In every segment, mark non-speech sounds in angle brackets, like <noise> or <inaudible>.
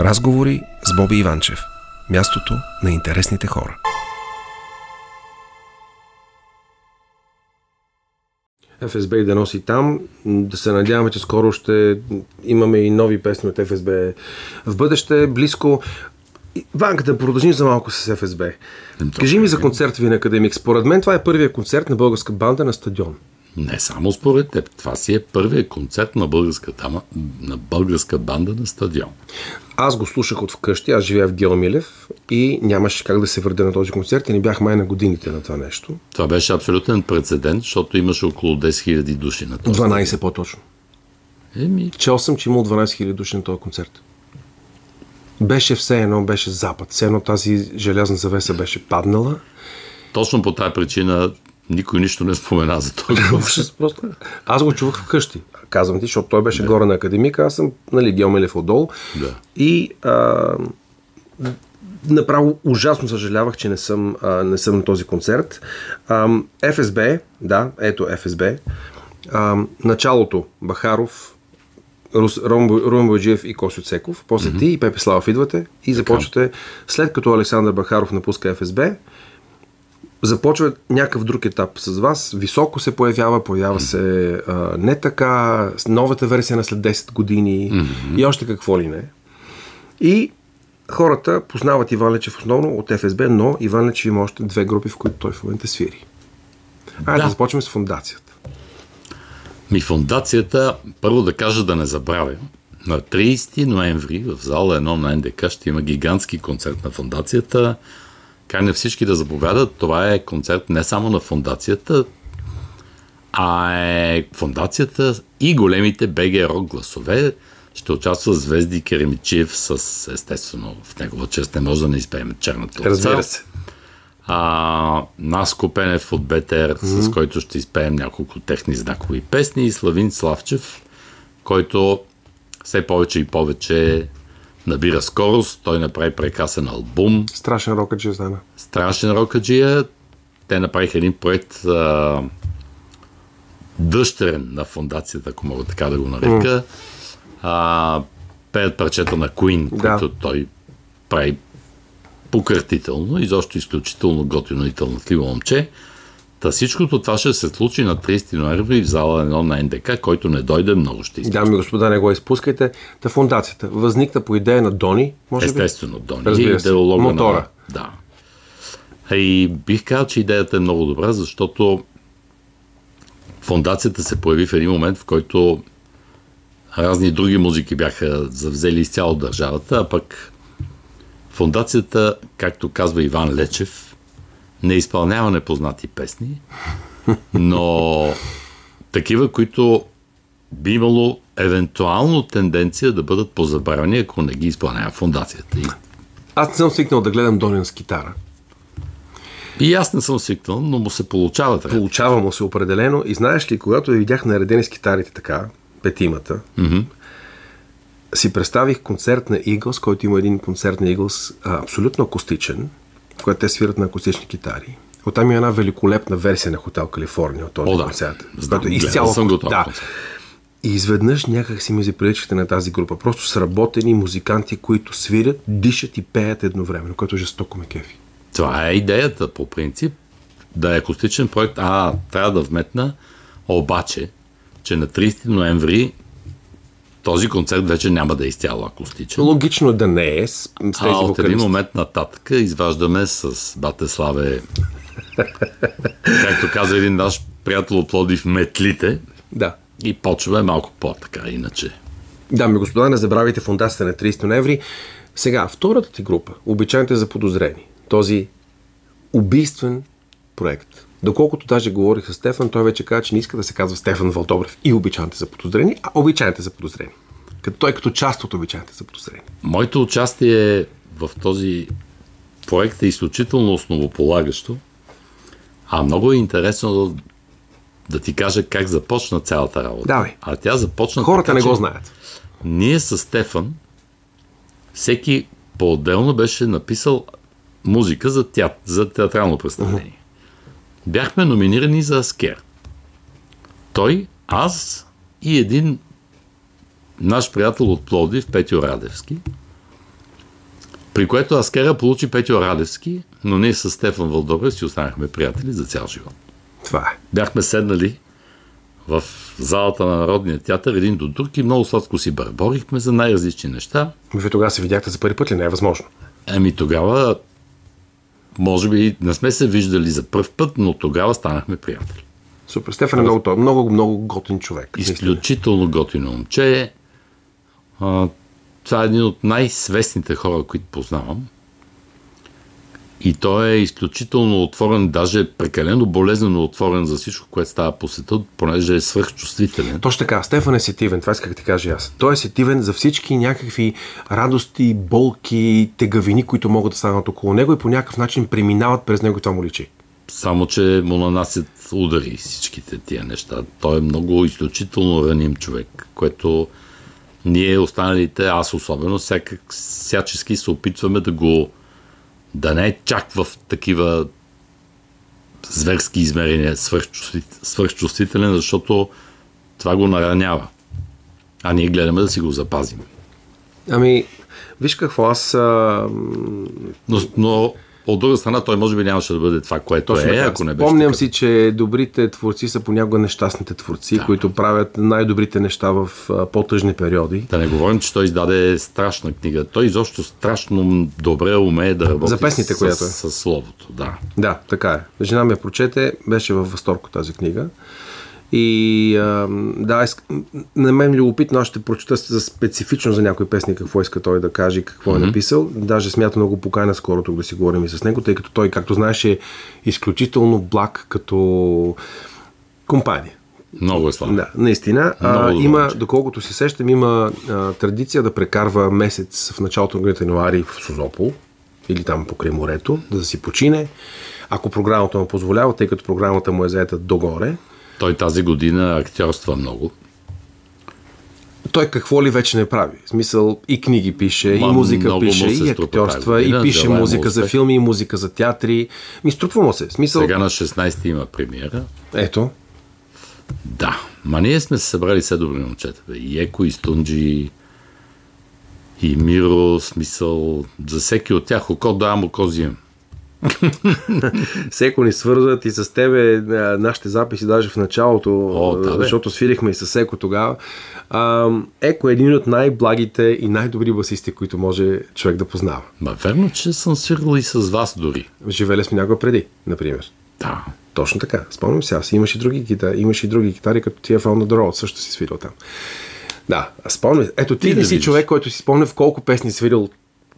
Разговори с Боби Иванчев. Мястото на интересните хора. ФСБ и да носи там. Да се надяваме, че скоро ще имаме и нови песни от ФСБ в бъдеще, близко. Ванка, да продължим за малко с ФСБ. Кажи ми за концерт ви на Академик. Според мен това е първият концерт на българска банда на стадион. Не само според теб. Това си е първият концерт на българска, тама, на българска банда на стадион. Аз го слушах от вкъщи, аз живея в Геомилев и нямаше как да се върда на този концерт и не бях май на годините на това нещо. Това беше абсолютен прецедент, защото имаше около 10 000 души на този 12 по-точно. Еми... Чел съм, че имал 12 000 души на този концерт. Беше все едно, беше запад. Все едно тази желязна завеса беше паднала. Точно по тази причина никой нищо не спомена за този концерт. Просто... Аз го чувах вкъщи. Казвам ти, защото той беше да. горе на академика, аз съм нали, Геомелев отдолу. Да. И а, направо ужасно съжалявах, че не съм, а, не съм на този концерт. А, ФСБ, да, ето ФСБ. А, началото Бахаров, Румен Бойджиев и Косио Цеков. После mm-hmm. ти и Пепе Славов идвате и започвате, след като Александър Бахаров напуска ФСБ, започва някакъв друг етап с вас. Високо се появява, появява се а, не така, новата версия на след 10 години mm-hmm. и още какво ли не. И хората познават Иван Лечев основно от ФСБ, но Иван Лечев има още две групи, в които той в момента свири. Айде да, да започнем с фундацията. Ми фундацията, първо да кажа да не забравя, на 30 ноември в зала 1 на НДК ще има гигантски концерт на фундацията. Каня всички да заповядат. Това е концерт не само на фундацията, а е фундацията и големите БГ рок гласове. Ще участва Звезди Керемичиев с, естествено, в негова чест не може да не изпеем черната Разбира се. А, Наско Пенев от БТР, mm-hmm. с който ще изпеем няколко техни знакови песни и Славин Славчев, който все повече и повече набира скорост. Той направи прекрасен албум. Страшен рокаджия стана. Страшен рокаджия. Те направиха един проект а, дъщерен на фундацията, ако мога така да го нарека. Mm. А, пеят парчета на Queen, да. които той прави пократително, изобщо изключително готино и тълнатливо момче. Та всичкото това ще се случи на 30 ноември в зала 1 на НДК, който не дойде много ще изпуска. Дами и господа, не го изпускайте. Та фундацията възникна по идея на Дони, може Естествено, Дони. Разбира се. Мотора. На... Да. И бих казал, че идеята е много добра, защото фундацията се появи в един момент, в който разни други музики бяха завзели изцяло държавата, а пък фундацията, както казва Иван Лечев, не изпълнява непознати песни, но такива, които би имало евентуално тенденция да бъдат позабравени, ако не ги изпълнява фундацията. Аз не съм свикнал да гледам Донин с китара. И аз не съм свикнал, но му се получава така. Получава му се определено. И знаеш ли, когато видях наредени с китарите така, петимата, mm-hmm. си представих концерт на Eagles, който има един концерт на Eagles абсолютно акустичен, която те свират на акустични китари. Оттам има една великолепна версия на Хотел Калифорния от този О, да. концерт. Знам, е изцяло съм готов. Да. И изведнъж някак си ми заприличахте на тази група. Просто сработени музиканти, които свирят, дишат и пеят едновременно, което жестоко ме кефи. Това е идеята по принцип. Да е акустичен проект. А, трябва да вметна, обаче, че на 30 ноември този концерт вече няма да е изцяло акустичен. Логично да не е. С, с тези а от един момент нататък изваждаме с Батеславе, както каза един наш приятел от Лодив, метлите. Да. И почваме малко по-така, иначе. Дами и господа, не забравяйте фундацията на 30 ноември. Сега, втората ти група, обичайните за подозрени. Този убийствен проект. Доколкото даже говорих с Стефан, той вече каза, че не иска да се казва Стефан Валдобрев и обичайните за подозрени, а обичайните за подозрени. Като той като част от обичайните за подозрени. Моето участие в този проект е изключително основополагащо, а много е интересно да, да ти кажа как започна цялата работа. Давай. А тя започна Хората така, не го знаят. Ние с Стефан всеки по-отделно беше написал музика за, теат, за театрално представление. Uh-huh бяхме номинирани за Аскер. Той, аз и един наш приятел от Пловдив, Петю Радевски. При което Аскера получи Петю Радевски, но ние с Стефан Вълдобрев си останахме приятели за цял живот. Това е. Бяхме седнали в залата на Народния театър един до друг и много сладко си бърборихме за най-различни неща. Вие тогава се видяхте за първи път ли? Не е възможно. Еми тогава, може би не сме се виждали за първ път, но тогава станахме приятели. Супер. Стефан е много, той, много, много готин човек. Изключително готино момче. А, това е един от най-свестните хора, които познавам. И той е изключително отворен, даже прекалено болезнено отворен за всичко, което става по света, понеже е свръхчувствителен. Точно така. Стефан е сетивен. Това исках да ти кажа аз. Той е сетивен за всички някакви радости, болки, тегавини, които могат да станат около него и по някакъв начин преминават през него и това му личи. Само, че му нанасят удари всичките тия неща. Той е много изключително раним човек, което ние останалите, аз особено, всякак, всячески се опитваме да го да не е чак в такива зверски измерения свърхчувствителен, защото това го наранява. А ние гледаме да си го запазим. Ами, виж какво, аз... А... Но, но от друга страна, той може би нямаше да бъде това, което Точно, е, ако не беше. Спомням си, че добрите творци са понякога нещастните творци, да. които правят най-добрите неща в по-тъжни периоди. Да не говорим, че той издаде страшна книга. Той изобщо страшно добре умее да работи За песните, с, която е. С, с словото. Да. да, така е. Жена ми я прочете, беше във възторг тази книга. И а, да, на мен любопитно, аз ще прочета за специфично за някой песни какво иска той да каже и какво mm-hmm. е написал. Даже смятам много покана скоро тук да си говорим и с него, тъй като той, както знаеш, е изключително благ като компания. Много е слава. Да, наистина. а, има, доколкото си сещам, има а, традиция да прекарва месец в началото на януари в Созопол или там покрай морето, да си почине. Ако програмата му позволява, тъй като програмата му е заета догоре, той тази година актьорства много. Той какво ли вече не прави? В смисъл и книги пише, Ма, и музика пише, и актьорства, и пише музика за филми, и музика за театри. Ми струпва му се. Смисъл... Сега на 16 има премиера. Ето. Да. Ма ние сме се събрали все добри момчета. И Еко, и Стунджи, и Миро, смисъл. За всеки от тях око давам, око взимам. <laughs> Секо ни свързват и с тебе нашите записи даже в началото, О, да, защото свирихме и с Еко тогава. А, Еко е един от най-благите и най-добри басисти, които може човек да познава. Ма верно, че съм свирил и с вас дори. Живели сме някога преди, например. Да. Точно така. Спомням се аз. Имаш и други китари, имаш и други китари, като тия Found the Road, също си свирил там. Да, спомням. Ето ти, ти не си човек, който си спомня в колко песни свирил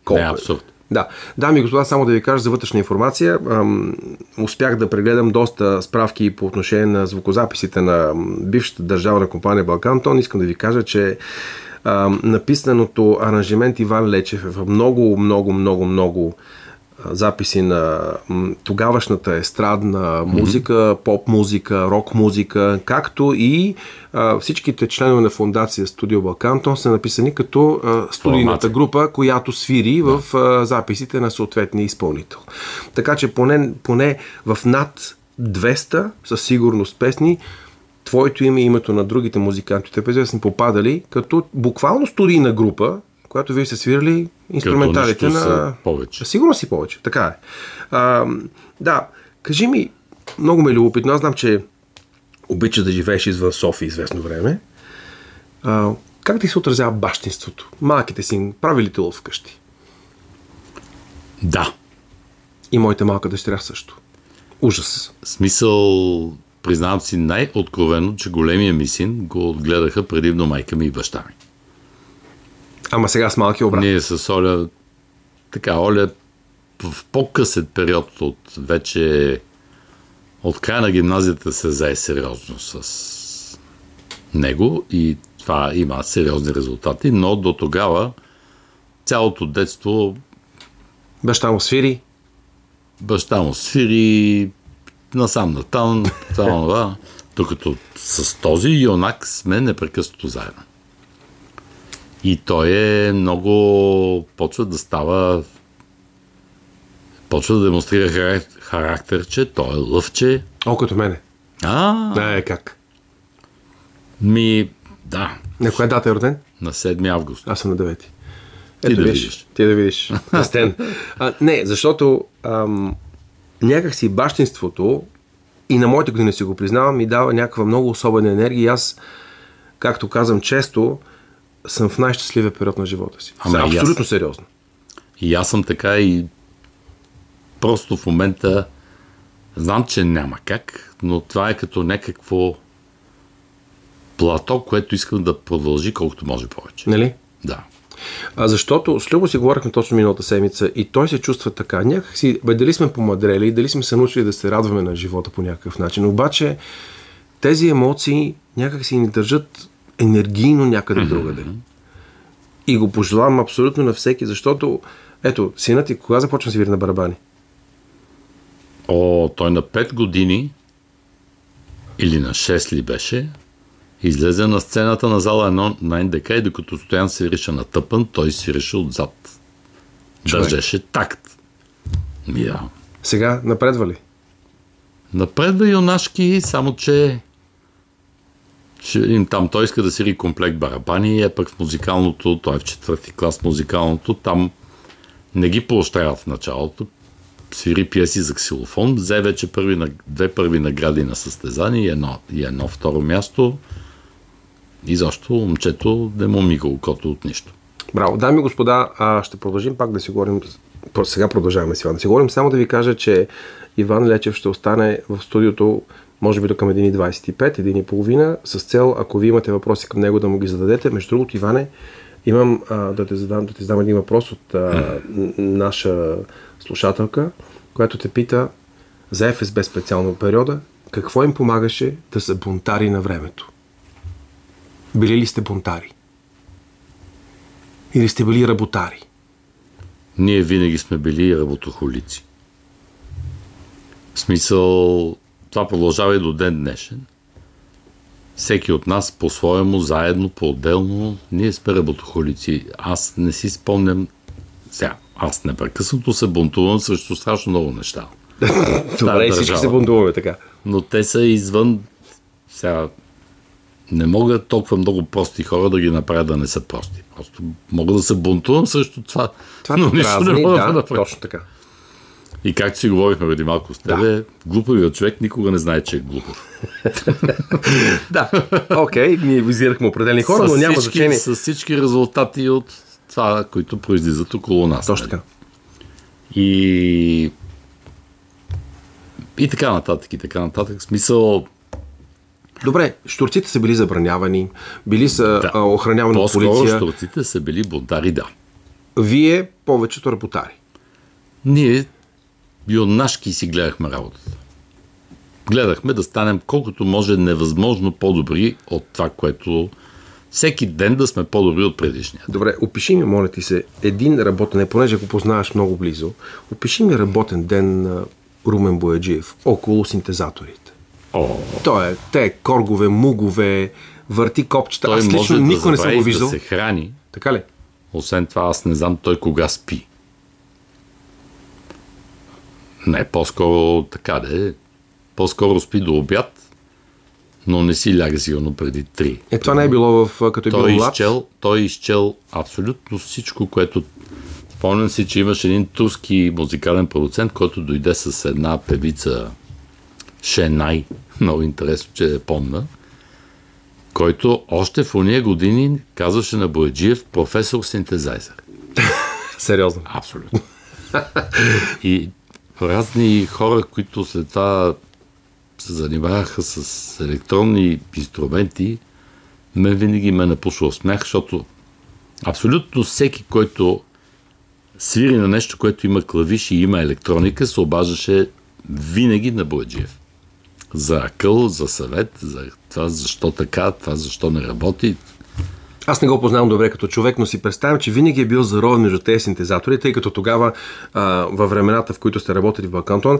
колко. Не, абсурд. Да. Дами и господа, само да ви кажа за вътрешна информация. Ам, успях да прегледам доста справки по отношение на звукозаписите на бившата държавна компания Балкантон. Искам да ви кажа, че ам, написаното аранжимент Иван Лечев е в много, много, много, много записи на тогавашната естрадна музика, mm-hmm. поп музика, рок музика, както и а, всичките членове на фундация Студио Балкантон са написани като а, студийната група, която свири да. в а, записите на съответния изпълнител. Така че поне, поне в над 200 със сигурност песни твоето име и името на другите музиканти те са попадали като буквално студийна група, когато вие сте свирили инструменталите на... повече. Сигурно си повече, така е. А, да, кажи ми, много ме е любопитно, аз знам, че обича да живееш извън София известно време. А, как ти се отразява бащинството? Малките си прави ли вкъщи? Да. И моите малка дъщеря също. Ужас. Смисъл, признавам си най-откровено, че големия ми син го отгледаха предимно майка ми и баща ми. Ама сега с малки обрат. Ние с Оля, така, Оля в по-късен период от вече от края на гимназията се зае сериозно с него и това има сериозни резултати, но до тогава цялото детство Баща му свири? Баща му свири насам на там, това, докато с този юнак сме непрекъснато заедно. И той е много... почва да става... почва да демонстрира характер, че той е лъвче. О, като мене. А, да, е как? Ми, да. На коя дата е роден? На 7 август. Аз съм на 9. Ти да виж, видиш. Ти да видиш. Стен. А, не, защото ам, някак си бащинството и на моите години си го признавам, ми дава някаква много особена енергия и аз, както казвам често, съм в най-щастливия период на живота си. Ама и аз. Абсолютно сериозно. И аз съм така и просто в момента знам, че няма как, но това е като някакво плато, което искам да продължи колкото може повече. Нали? Да. А защото с Любо си говорихме точно миналата седмица и той се чувства така. Някак си, бе, дали сме помадрели, дали сме се научили да се радваме на живота по някакъв начин. Обаче тези емоции някак си ни държат енергийно някъде другаде. И го пожелавам абсолютно на всеки, защото ето, синът ти кога започна да свири на барабани? О, той на 5 години или на 6 ли беше, излезе на сцената на зала 1 на НДК и докато Стоян свирише на тъпън, той свирише отзад. Човек. Държеше такт. Я. Сега напредва ли? Напредва юнашки, само че ще видим там. Той иска да свири комплект барабани, е пък в музикалното, той е в четвърти клас музикалното, там не ги поощряват в началото. Свири пиеси за ксилофон, взе вече първи, две първи награди на състезание едно, и едно второ място. И защо момчето не му мига окото от нищо. Браво. Дами и господа, ще продължим пак да си говорим. Сега продължаваме с Иван. Да си говорим само да ви кажа, че Иван Лечев ще остане в студиото може би до към 1.25, 1.30, с цел, ако ви имате въпроси към него, да му ги зададете. Между другото, Иване, имам а, да, те задам, да ти задам един въпрос от а, наша слушателка, която те пита за ФСБ специално периода, какво им помагаше да са бунтари на времето? Били ли сте бунтари? Или сте били работари? Ние винаги сме били работохолици. В смисъл, това продължава и до ден днешен. Всеки от нас по-своему, заедно, по-отделно, ние сме работохолици. Аз не си спомням, сега, аз непрекъснато се бунтувам срещу страшно много неща. <laughs> Добре, и всички се бунтуваме така. Но те са извън, сега, не мога толкова много прости хора да ги направя да не са прости. Просто мога да се бунтувам срещу това, Това но нищо не мога да, да, направя. точно така. И както си говорихме преди малко с тебе, да. глупавият човек никога не знае, че е глупав. <laughs> Да, окей, ние визирахме определени хора, но няма всички, значение. С всички резултати от това, които произлизат около нас. Точно нали? така. И... И така нататък, и така нататък. Смисъл, Добре, штурците са били забранявани, били са Да. а, охранявани от полиция. штурците са били бунтари, да. Вие повечето работари. Ние юнашки си гледахме работата. Гледахме да станем колкото може невъзможно по-добри от това, което всеки ден да сме по-добри от предишния. Добре, опиши ми, моля ти се, един работен ден, понеже го познаваш много близо, опиши ми работен ден на Румен Бояджиев около синтезаторите. О, Той е, те коргове, мугове, върти копчета. той Аз може лично да не съм го виждал. да се храни. Така ли? Освен това, аз не знам той кога спи. Не, по-скоро така да е. По-скоро спи до обяд, но не си ляга сигурно преди три. Е, това не е било в, като е Той било изчел, той е изчел абсолютно всичко, което... Спомням си, че имаше един турски музикален продуцент, който дойде с една певица Шенай, <laughs> много интересно, че я помна, който още в уния години казваше на Бояджиев професор синтезайзер. <laughs> Сериозно. Абсолютно. <laughs> И разни хора, които след това се занимаваха с електронни инструменти, мен винаги ме напушва смях, защото абсолютно всеки, който свири на нещо, което има клавиши и има електроника, се обаждаше винаги на Бояджиев. За акъл, за съвет, за това защо така, това защо не работи. Аз не го познавам добре като човек, но си представям, че винаги е бил заровен между тези синтезатори, тъй като тогава, а, във времената, в които сте работили в Балкантон,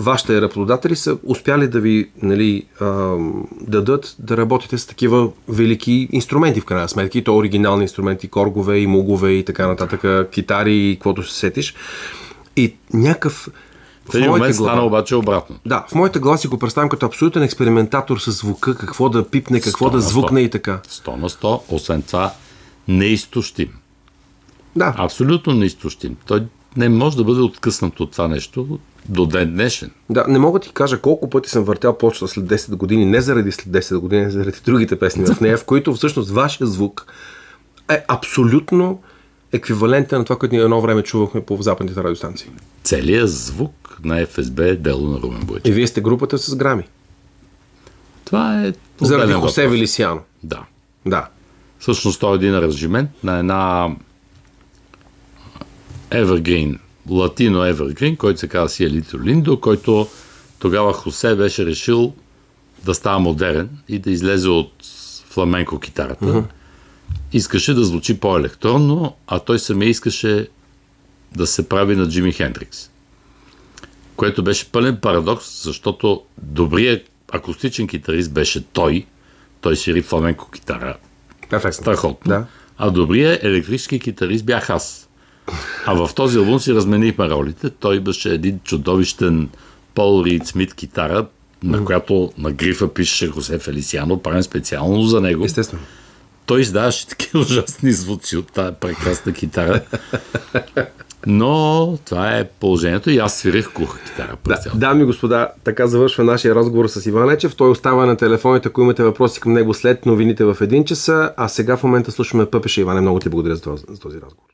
вашите работодатели са успяли да ви нали, а, дадат да работите с такива велики инструменти в крайна сметка. И то оригинални инструменти, коргове и мугове и така нататък, китари и каквото се сетиш. И някакъв... В един момент стана обаче обратно. Да, в моята глава си го представям като абсолютен експериментатор с звука, какво да пипне, какво да звукне и така. 100 на 100, освен това неизтощим. Да. Абсолютно неизтощим. Той не може да бъде откъснат от това нещо до ден днешен. Да, не мога ти кажа колко пъти съм въртял почта след 10 години, не заради след 10 години, а заради другите песни в нея, в които всъщност вашия звук е абсолютно еквивалентен на това, което ние едно време чувахме по западните радиостанции. Целият звук на ФСБ е дело на Румен И Бойчев. вие сте групата с грами. Това е Заради Хосе. Велисиано. Да. Да. Всъщност той е един аранжимент на една Evergreen, латино Evergreen, който се казва Сиелито Линдо, който тогава Хосе беше решил да става модерен и да излезе от фламенко китарата. Искаше да звучи по-електронно, а той самия искаше да се прави на Джими Хендрикс. Което беше пълен парадокс, защото добрият акустичен китарист беше той. Той свири фламенко китара Перфектно. Страхотно. Да. А добрият електрически китарист бях аз. А в този албум си разменихме ролите. Той беше един чудовищен Пол Рид Смит китара, на която на грифа пишеше Хосе Фелисиано, правен специално за него. Естествено. Той издаваше такива <laughs> ужасни звуци от тази прекрасна китара. Но това е положението и аз свирих куха китара Да, дами и господа, така завършва нашия разговор с Иван Ечев. Той остава на телефоните, ако имате въпроси към него след новините в един часа. А сега в момента слушаме Пъпеша. Иване, много ти благодаря за този разговор.